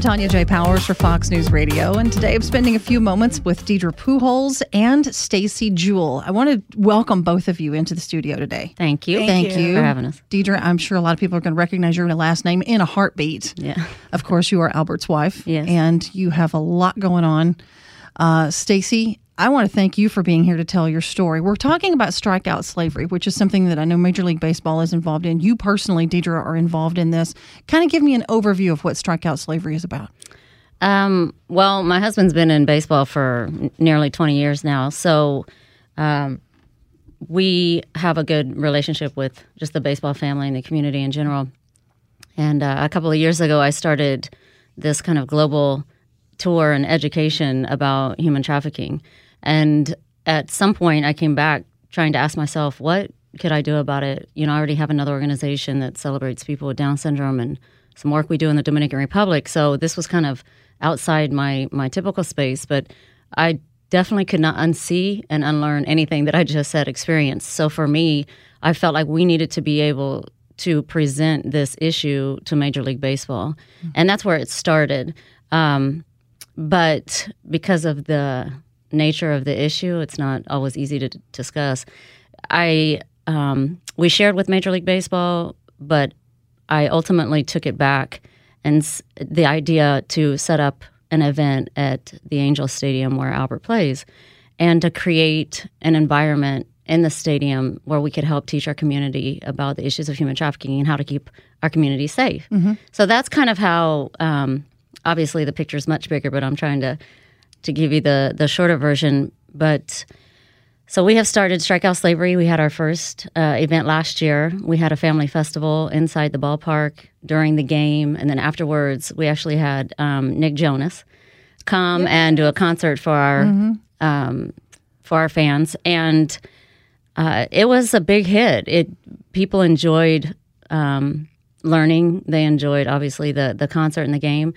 I'm Tonya J. Powers for Fox News Radio, and today I'm spending a few moments with Deidre Pujols and Stacy Jewell. I want to welcome both of you into the studio today. Thank you. Thank, you. for having us. Deidre, I'm sure a lot of people are going to recognize your last name in a heartbeat. Yeah. Of course, you are Albert's wife. Yes. And you have a lot going on. Uh, Stacy, I want to thank you for being here to tell your story. We're talking about strikeout slavery, which is something that I know Major League Baseball is involved in. You personally, Deidre, are involved in this. Kind of give me an overview of what strikeout slavery is about. Um, well, my husband's been in baseball for nearly 20 years now. So um, we have a good relationship with just the baseball family and the community in general. And uh, a couple of years ago, I started this kind of global tour and education about human trafficking. And at some point, I came back trying to ask myself, what could I do about it? You know, I already have another organization that celebrates people with Down syndrome and some work we do in the Dominican Republic. So this was kind of outside my my typical space, but I definitely could not unsee and unlearn anything that I just had experienced. So for me, I felt like we needed to be able to present this issue to Major League Baseball, and that's where it started. Um, but because of the nature of the issue, it's not always easy to d- discuss. I um, we shared with Major League Baseball, but I ultimately took it back and s- the idea to set up an event at the Angel Stadium where Albert plays, and to create an environment in the stadium where we could help teach our community about the issues of human trafficking and how to keep our community safe. So that's kind of how. Um, obviously, the picture is much bigger, but I'm trying to to give you the the shorter version. But so we have started Strikeout Slavery. We had our first uh, event last year. We had a family festival inside the ballpark during the game, and then afterwards, we actually had um, Nick Jonas come and do a concert for our um, for our fans, and uh, it was a big hit. It people enjoyed um, learning. They enjoyed obviously the the concert and the game,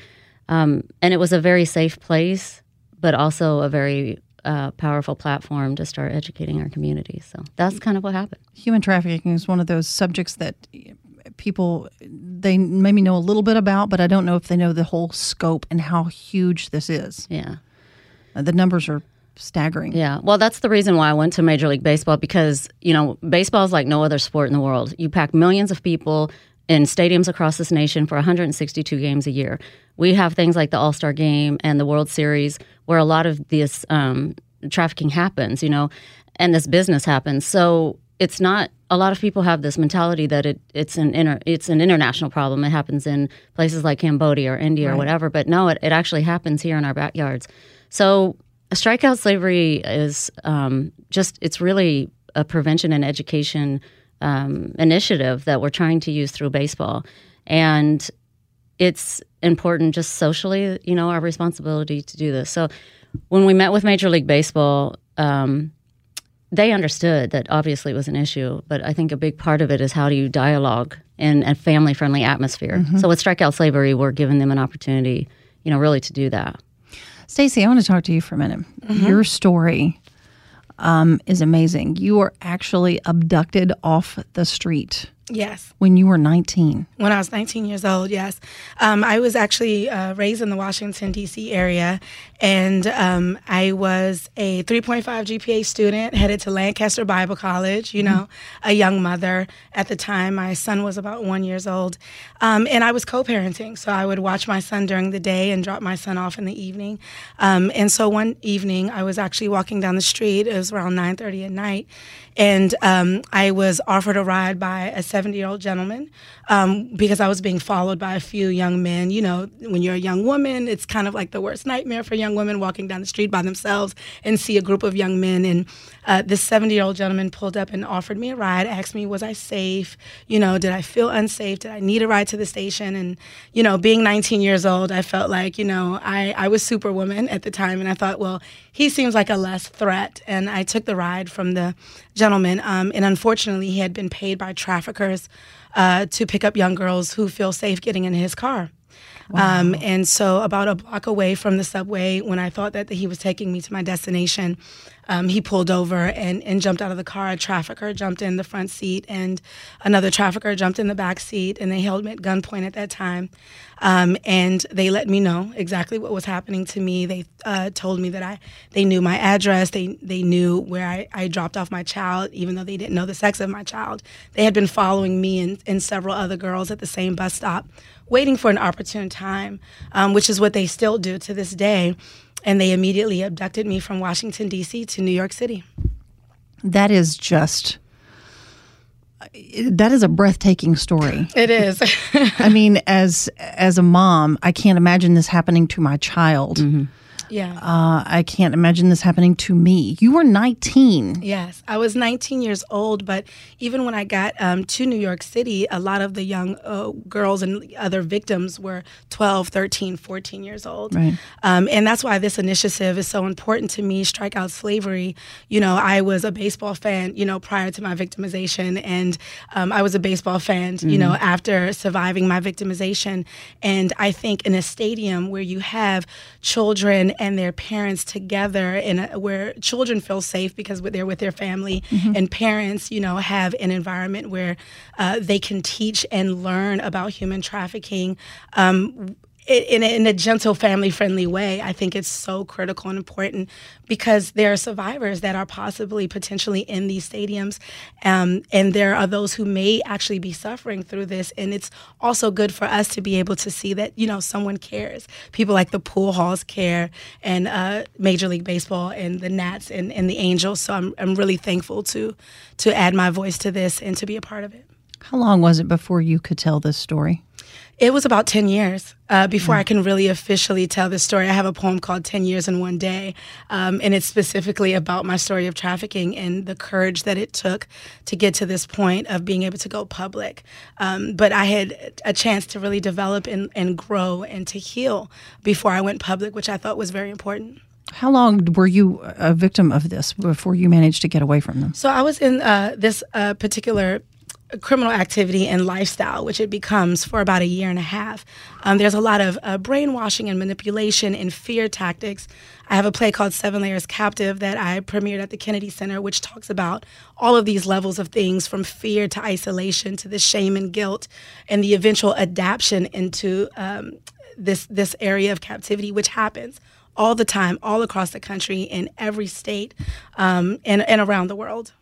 um, and it was a very safe place, but also a very uh, powerful platform to start educating our community. So that's kind of what happened. Human trafficking is one of those subjects that people they maybe know a little bit about, but I don't know if they know the whole scope and how huge this is. Yeah. Uh, the numbers are staggering. Yeah. Well, that's the reason why I went to Major League Baseball because, you know, baseball is like no other sport in the world. You pack millions of people in stadiums across this nation for 162 games a year. We have things like the All Star game and the World Series where a lot of this um, trafficking happens, you know, and this business happens. So it's not a lot of people have this mentality that it, it's an inter, it's an international problem. It happens in places like Cambodia or India or whatever, but no, it, it actually happens here in our backyards. So strikeout slavery is um, just it's really a prevention and education um, initiative that we're trying to use through baseball, and it's important just socially, you know, our responsibility to do this. So when we met with Major League Baseball. Um, they understood that obviously it was an issue, but I think a big part of it is how do you dialogue in a family friendly atmosphere. So with Strikeout Slavery, we're giving them an opportunity, you know, really to do that. Stacy, I want to talk to you for a minute. Your story um, is amazing. You were actually abducted off the street Yes. when you were 19. When I was 19 years old, yes. Um, I was actually uh, raised in the Washington, D.C. area, and um, I was a 3.5 GPA student headed to Lancaster Bible College, you know, a young mother. At the time, my son was about one years old. Um, and I was co-parenting, so I would watch my son during the day and drop my son off in the evening. Um, and so one evening, I was actually walking down the street. It was around 9.30 at night, and um, I was offered a ride by a 70 year old gentleman um, because I was being followed by a few young men. You know, when you're a young woman, it's kind of like the worst nightmare for young women walking down the street by themselves and see a group of young men. And uh, this 70 year old gentleman pulled up and offered me a ride, asked me, Was I safe? You know, did I feel unsafe? Did I need a ride to the station? And, you know, being 19 years old, I felt like, you know, I, I was superwoman at the time. And I thought, well, he seems like a less threat. And I took the ride from the gentleman. Um, and unfortunately, he had been paid by traffickers uh, to pick up young girls who feel safe getting in his car. Um, and so, about a block away from the subway, when I thought that he was taking me to my destination, um, he pulled over and, and jumped out of the car. A trafficker jumped in the front seat, and another trafficker jumped in the back seat, and they held me at gunpoint at that time. Um, and they let me know exactly what was happening to me. They uh, told me that I they knew my address. They they knew where I, I dropped off my child, even though they didn't know the sex of my child. They had been following me and, and several other girls at the same bus stop, waiting for an opportune time, um, which is what they still do to this day. And they immediately abducted me from Washington D.C. to New York City. That is just that is a breathtaking story. It is. I mean, as as a mom, I can't imagine this happening to my child. Mm-hmm. Yeah. Uh, I can't imagine this happening to me. You were 19. Yes, I was 19 years old, but even when I got um, to New York City, a lot of the young uh, girls and other victims were 12, 13, 14 years old. Right. Um, and that's why this initiative is so important to me, Strike Out Slavery. You know, I was a baseball fan, you know, prior to my victimization, and um, I was a baseball fan, mm-hmm. you know, mm-hmm. after surviving my victimization. And I think in a stadium where you have children and their parents together in a, where children feel safe because they're with their family mm-hmm. and parents you know have an environment where uh, they can teach and learn about human trafficking um, in a, in a gentle, family friendly way, I think it's so critical and important because there are survivors that are possibly potentially in these stadiums. Um, and there are those who may actually be suffering through this. And it's also good for us to be able to see that, you know, someone cares. People like the Pujols care and uh, Major League Baseball and the Nats and, and the Angels. So I'm, I'm really thankful to, to add my voice to this and to be a part of it. How long was it before you could tell this story? It was about 10 years uh, before mm. I can really officially tell this story. I have a poem called 10 Years in One Day, um, and it's specifically about my story of trafficking and the courage that it took to get to this point of being able to go public. Um, but I had a chance to really develop and, and grow and to heal before I went public, which I thought was very important. How long were you a victim of this before you managed to get away from them? So I was in uh, this uh, particular criminal activity and lifestyle, which it becomes for about a year and a half. Um, there's a lot of uh, brainwashing and manipulation and fear tactics. I have a play called Seven Layers Captive that I premiered at the Kennedy Center, which talks about all of these levels of things from fear to isolation to the shame and guilt and the eventual adaptation into um, this, this area of captivity, which happens all the time, all across the country, in every state, um, and, and around the world.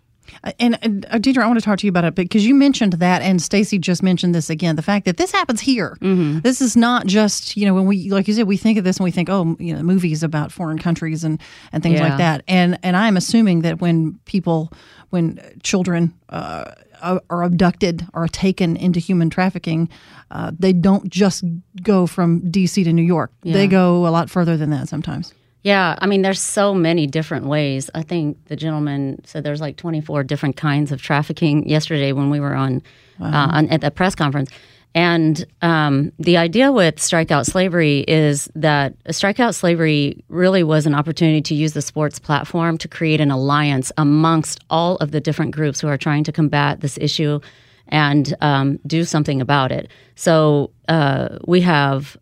And, and uh, Deidre, I want to talk to you about it because you mentioned that, and Stacy just mentioned this again. The fact that this happens here. Mm-hmm. This is not just you know when we like you said we think of this and we think oh you know movies about foreign countries and and things yeah. like that. And and I'm assuming that when people when children uh, are abducted or taken into human trafficking, uh, they don't just go from D.C. to New York. Yeah. They go a lot further than that sometimes. Yeah, I mean, there's so many different ways. I think the gentleman said there's like 24 different kinds of trafficking yesterday when we were on, wow. uh, on at the press conference. And um, the idea with Strikeout Slavery is that Strikeout Slavery really was an opportunity to use the sports platform to create an alliance amongst all of the different groups who are trying to combat this issue and um, do something about it. So uh, we have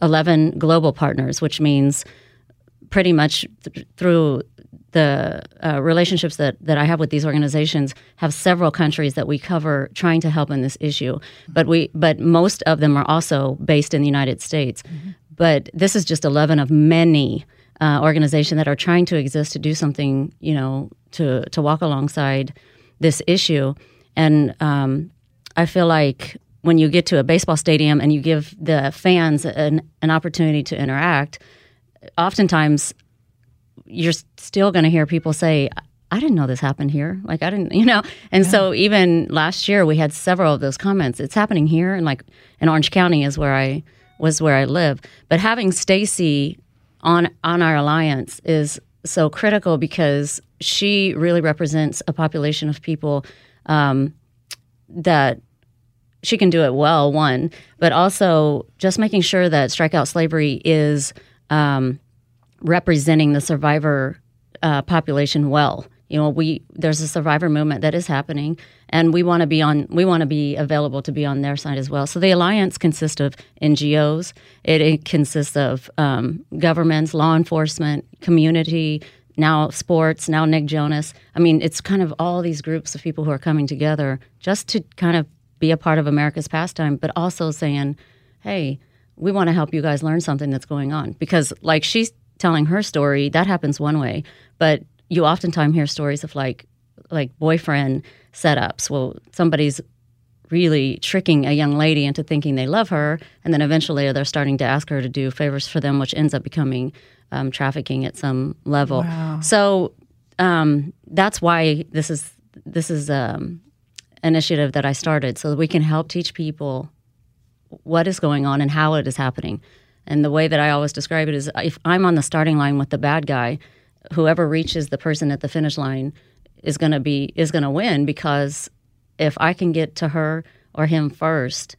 11 global partners, which means pretty much th- through the uh, relationships that, that I have with these organizations have several countries that we cover trying to help in this issue. But we but most of them are also based in the United States. Mm-hmm. But this is just eleven of many uh, organizations that are trying to exist to do something, you know, to to walk alongside this issue. And um, I feel like when you get to a baseball stadium and you give the fans an, an opportunity to interact, oftentimes you're still going to hear people say, I didn't know this happened here. Like I didn't, you know. And yeah. so even last year we had several of those comments. It's happening here, and like in Orange County is where I was where I live. But having Stacy on on our alliance is so critical because she really represents a population of people um, that she can do it well. One, but also just making sure that strikeout slavery is um, representing the survivor uh, population well. you know, we there's a survivor movement that is happening, and we want to be on. We want to be available to be on their side as well. So the alliance consists of NGOs. It, it consists of um, governments, law enforcement, community, now sports, now Nick Jonas. I mean, it's kind of all these groups of people who are coming together just to kind of be a part of America's pastime, but also saying, hey, we want to help you guys learn something that's going on. Because, like she's telling her story, that happens one way, but you oftentimes hear stories of like, like boyfriend setups. Well, somebody's really tricking a young lady into thinking they love her, and then eventually they're starting to ask her to do favors for them, which ends up becoming um, trafficking at some level. Wow. So um, that's why this is this is um, initiative that I started, so that we can help teach people what is going on and how it is happening. And the way that I always describe it is, if I'm on the starting line with the bad guy, whoever reaches the person at the finish line is going to be is going to win because if I can get to her or him first,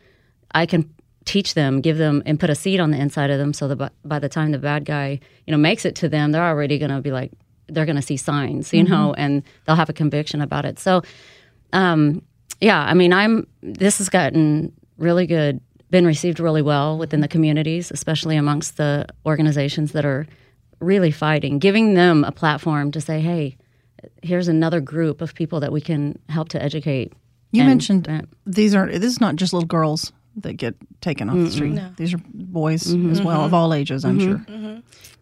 I can teach them, give them, and put a seed on the inside of them so that by, the time the bad guy, you know, makes it to them, they're already going to be like, they're going to see signs, you know, and they'll have a conviction about it. So, um, yeah, I mean, I'm, this has gotten really good, been received really well within the communities, especially amongst the organizations that are really fighting, giving them a platform to say, hey, here's another group of people that we can help to educate. You mentioned these are this is not just little girls that get taken off the street. These are boys as well of all ages, I'm sure.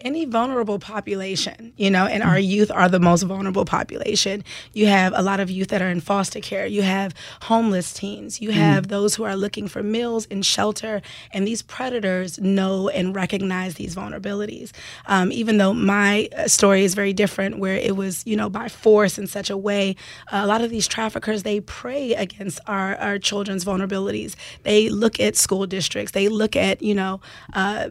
any vulnerable population, you know, and our youth are the most vulnerable population. You have a lot of youth that are in foster care. You have homeless teens. You have those who are looking for meals and shelter. And these predators know and recognize these vulnerabilities. Um, even though my uh, story is very different, where it was, you know, by force in such a way, uh, a lot of these traffickers, they prey against our, our children's vulnerabilities. They look at school districts. They look at, you know, uh,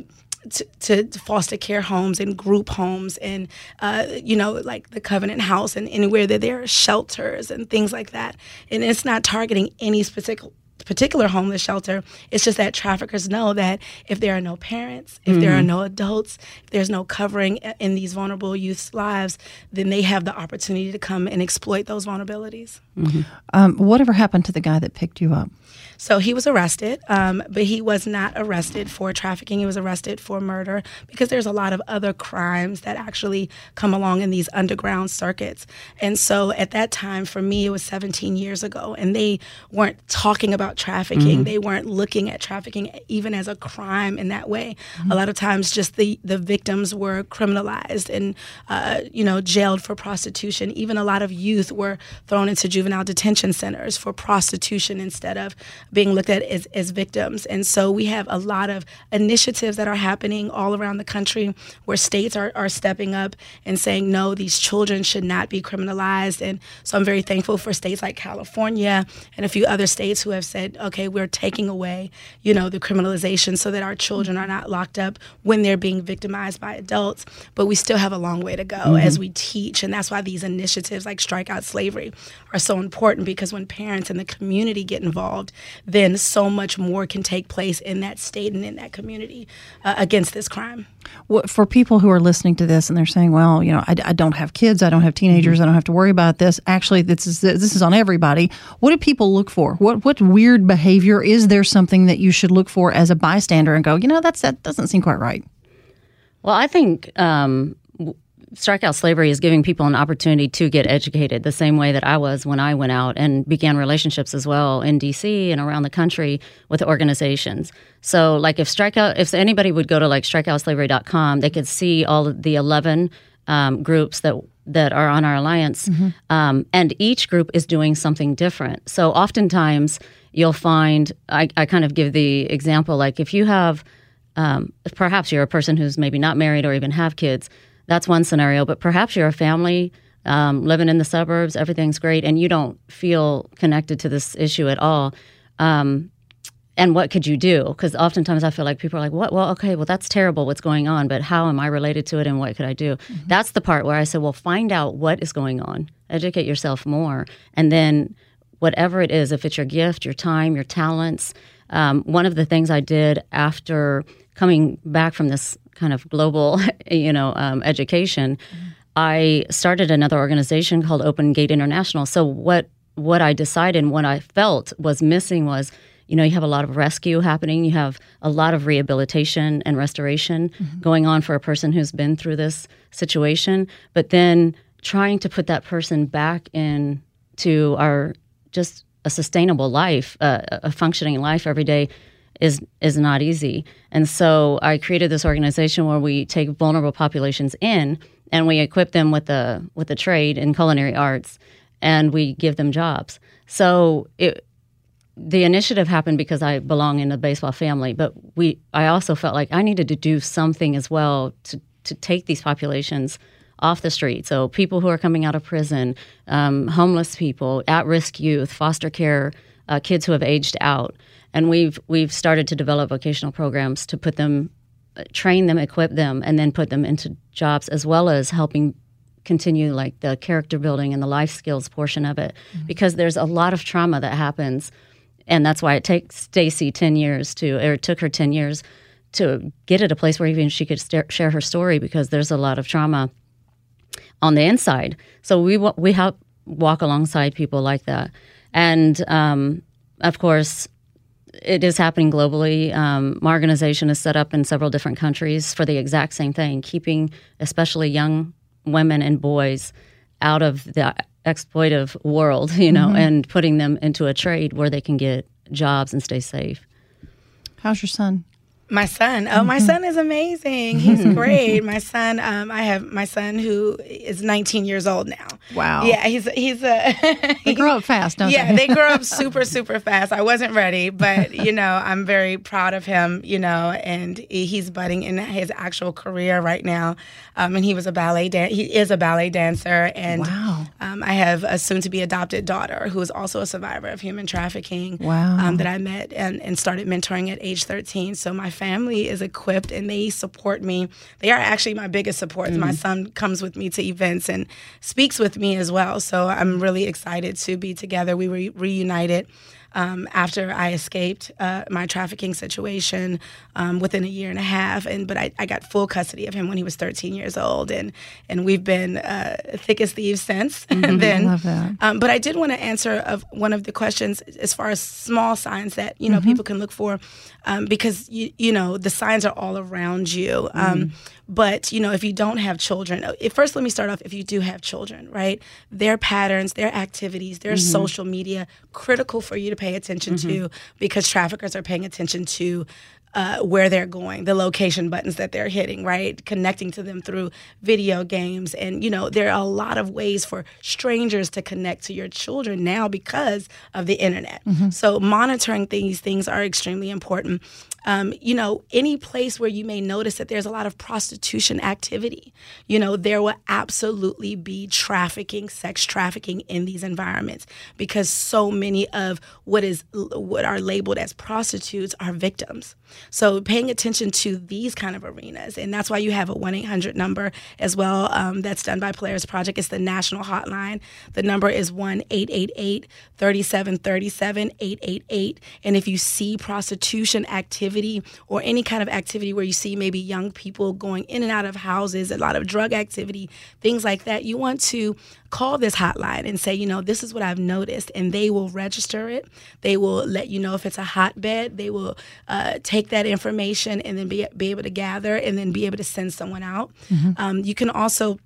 to, to foster care homes and group homes and uh, you know like the covenant house and anywhere that there are shelters and things like that and it's not targeting any specific particular homeless shelter it's just that traffickers know that if there are no parents if there are no adults if there's no covering in these vulnerable youth's lives then they have the opportunity to come and exploit those vulnerabilities Um, whatever happened to the guy that picked you up? So he was arrested, um, but he was not arrested for trafficking. He was arrested for murder because there's a lot of other crimes that actually come along in these underground circuits. And so at that time, for me, it was 17 years ago, and they weren't talking about trafficking. They weren't looking at trafficking even as a crime in that way. A lot of times, just the the victims were criminalized and uh, you know jailed for prostitution. Even a lot of youth were thrown into juvenile detention centers for prostitution instead of being looked at as, as victims. And so we have a lot of initiatives that are happening all around the country where states are, are stepping up and saying, no, these children should not be criminalized. And so I'm very thankful for states like California and a few other states who have said, okay, we're taking away, you know, the criminalization so that our children are not locked up when they're being victimized by adults. But we still have a long way to go as we teach. And that's why these initiatives like Strike Out Slavery are so important because when parents and the community get involved, then so much more can take place in that state and in that community uh, against this crime. What, for people who are listening to this and they're saying, "Well, you know, I, I don't have kids, I don't have teenagers, I don't have to worry about this." Actually, this is this is on everybody. What do people look for? What what weird behavior is there? Something that you should look for as a bystander and go, you know, that's that doesn't seem quite right. Well, I think um, w- strikeout slavery is giving people an opportunity to get educated the same way that I was when I went out and began relationships as well in DC and around the country with organizations. So, like if strikeout, if anybody would go to like strikeoutslavery.com, they could see all the 11 um, groups that that are on our alliance, um, and each group is doing something different. So, oftentimes you'll find I, I kind of give the example like if you have um, perhaps you're a person who's maybe not married or even have kids. That's one scenario. But perhaps you're a family um, living in the suburbs. Everything's great, and you don't feel connected to this issue at all. Um, and what could you do? Because oftentimes I feel like people are like, "What? Well, okay, well that's terrible. What's going on? But how am I related to it? And what could I do?" That's the part where I said, "Well, find out what is going on. Educate yourself more, and then whatever it is, if it's your gift, your time, your talents." Um, one of the things I did after coming back from this kind of global, you know, um, education, I started another organization called Open Gate International. So what what I decided and what I felt was missing was, you know, you have a lot of rescue happening, you have a lot of rehabilitation and restoration mm-hmm. going on for a person who's been through this situation, but then trying to put that person back in to our just a sustainable life, uh, a functioning life every day is is not easy. And so I created this organization where we take vulnerable populations in and we equip them with a with a trade in culinary arts and we give them jobs. So it the initiative happened because I belong in a baseball family, but we I also felt like I needed to do something as well to to take these populations off the street. So people who are coming out of prison, um, homeless people, at risk youth, foster care, uh, kids who have aged out, and we've we've started to develop vocational programs to put them, uh, train them, equip them, and then put them into jobs as well as helping continue like the character building and the life skills portion of it mm-hmm. because there's a lot of trauma that happens and that's why it takes Stacy 10 years to or it took her 10 years to get at a place where even she could st- share her story because there's a lot of trauma on the inside. So we we help walk alongside people like that, and um, of course, it is happening globally. Um, my organization is set up in several different countries for the exact same thing, keeping especially young women and boys out of the exploitive world, you know, mm-hmm. and putting them into a trade where they can get jobs and stay safe. How's your son? My son. Oh, my mm-hmm. son is amazing. He's great. my son. Um, I have my son who is 19 years old now. Wow. Yeah, he's he's a. they grow up fast, don't yeah, they? they grow up super super fast. I wasn't ready, but you know, I'm very proud of him. You know, and he's budding in his actual career right now. Um, and he was a ballet dan- He is a ballet dancer, and wow. Um, I have a soon to be adopted daughter who is also a survivor of human trafficking. Wow. Um, that I met and, and started mentoring at age 13. So my family is equipped and they support me. They are actually my biggest supports. Mm. My son comes with me to events and speaks with me as well. So I'm really excited to be together. We were reunited um, after I escaped uh, my trafficking situation um, within a year and a half. And but I, I, got full custody of him when he was 13 years old, and and we've been uh, thick as thieves since mm-hmm, then. I love that. Um, but I did want to answer of one of the questions as far as small signs that you know mm-hmm. people can look for, um, because you you know the signs are all around you. Mm. But you know, if you don't have children, uh, first let me start off. If you do have children, right, their patterns, their activities, their mm-hmm. social media, critical for you to pay attention mm-hmm. to because traffickers are paying attention to uh, where they're going, the location buttons that they're hitting, right? Connecting to them through video games. And, you know, there are a lot of ways for strangers to connect to your children now because of the internet. Mm-hmm. So, monitoring these things are extremely important. Um, you know, any place where you may notice that there's a lot of prostitution activity, you know, there will absolutely be trafficking, sex trafficking in these environments because so many of what is what are labeled as prostitutes are victims. So paying attention to these kind of arenas, and that's why you have a 1-800 number as well um, that's done by Polaris Project. It's the national hotline. The number is 1-888-3737-888. And if you see prostitution activity or any kind of activity where you see maybe young people going in and out of houses, a lot of drug activity, things like that, you want to call this hotline and say, you know, this is what I've noticed, and they will register it. They will let you know if it's a hotbed. They will uh, take that information and then be, be able to gather and then be able to send someone out. Mm-hmm. Um, you can also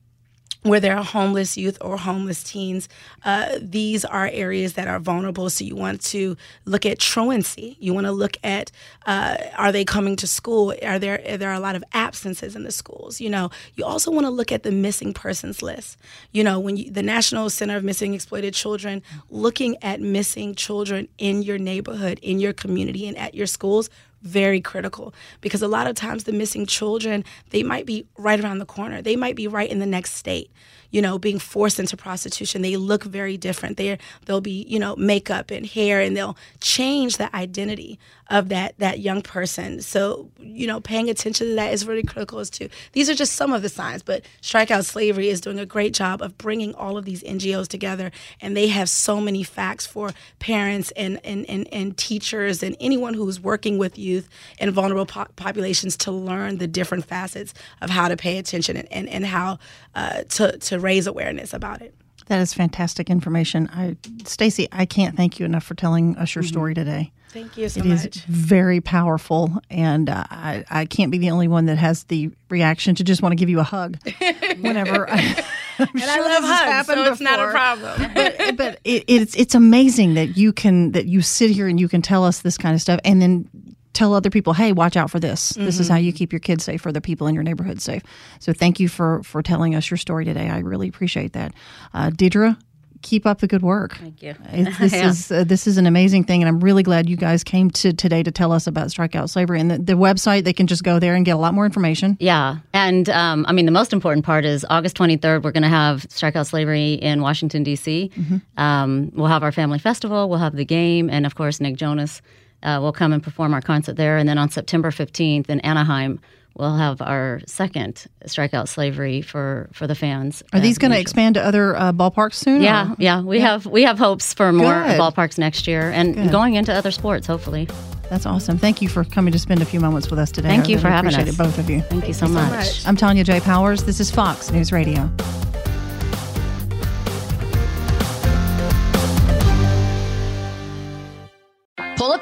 where there are homeless youth or homeless teens, uh, these are areas that are vulnerable. So you want to look at truancy. You want to look at uh, are they coming to school? Are there are there a lot of absences in the schools? You know, you also want to look at the missing persons list. You know, when you, the National Center of Missing Exploited Children looking at missing children in your neighborhood, in your community, and at your schools very critical because a lot of times the missing children they might be right around the corner. They might be right in the next state you know, being forced into prostitution. They look very different. They they'll be, you know, makeup and hair, and they'll change the identity of that that young person. So, you know, paying attention to that is really critical as too. These are just some of the signs, but Strikeout Slavery is doing a great job of bringing all of these NGOs together, and they have so many facts for parents and and and, and teachers and anyone who's working with youth and vulnerable po- populations to learn the different facets of how to pay attention and, and, and how uh, to, to raise awareness about it. That is fantastic information. I, Stacy, I can't thank you enough for telling us your mm-hmm. story today. Thank you so it much. It is very powerful, and uh, I, I can't be the only one that has the reaction to just want to give you a hug whenever. I, I'm and sure I love hugs, so it's not a problem. but, but it, it's it's amazing that you can that you sit here and you can tell us this kind of stuff, and then tell other people, hey, watch out for this. Mm-hmm. This is how you mm-hmm. keep your kids safe or the people in your neighborhood safe. So thank you for for telling us your story today. I really appreciate that. Uh, Deidre, keep up the good work. Thank you. this yeah. is uh, this is an amazing thing, and I'm really glad you guys came to today to tell us about strikeout slavery and the, the website. They can just go there and get a lot more information. Yeah, and um, I mean the most important part is August 23rd. We're going to have strikeout slavery in Washington D.C. Mm-hmm. Um, we'll have our family festival. We'll have the game, and of course Nick Jonas uh, will come and perform our concert there. And then on September 15th in Anaheim, we'll have our second strikeout slavery for for the fans. Are these going to expand to other uh, ballparks soon? Yeah, or? yeah. We yeah. have we have hopes for more Good. ballparks next year and Good. going into other sports, hopefully. That's awesome. Thank you for coming to spend a few moments with us today. Thank you really for having us. It, both of you. Thank, Thank you, so, you much. so much. I'm Tonya J. Powers. This is Fox News Radio.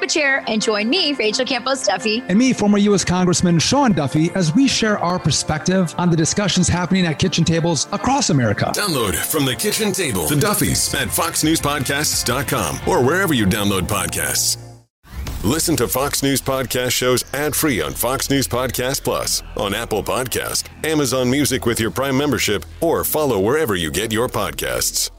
A chair and join me, Rachel Campos Duffy. And me, former U.S. Congressman Sean Duffy, as we share our perspective on the discussions happening at kitchen tables across America. Download from the kitchen table the Duffys at foxnewspodcasts.com or wherever you download podcasts. Listen to Fox News Podcast shows ad free on Fox News Podcast Plus, on Apple Podcast, Amazon Music with your Prime membership, or follow wherever you get your podcasts.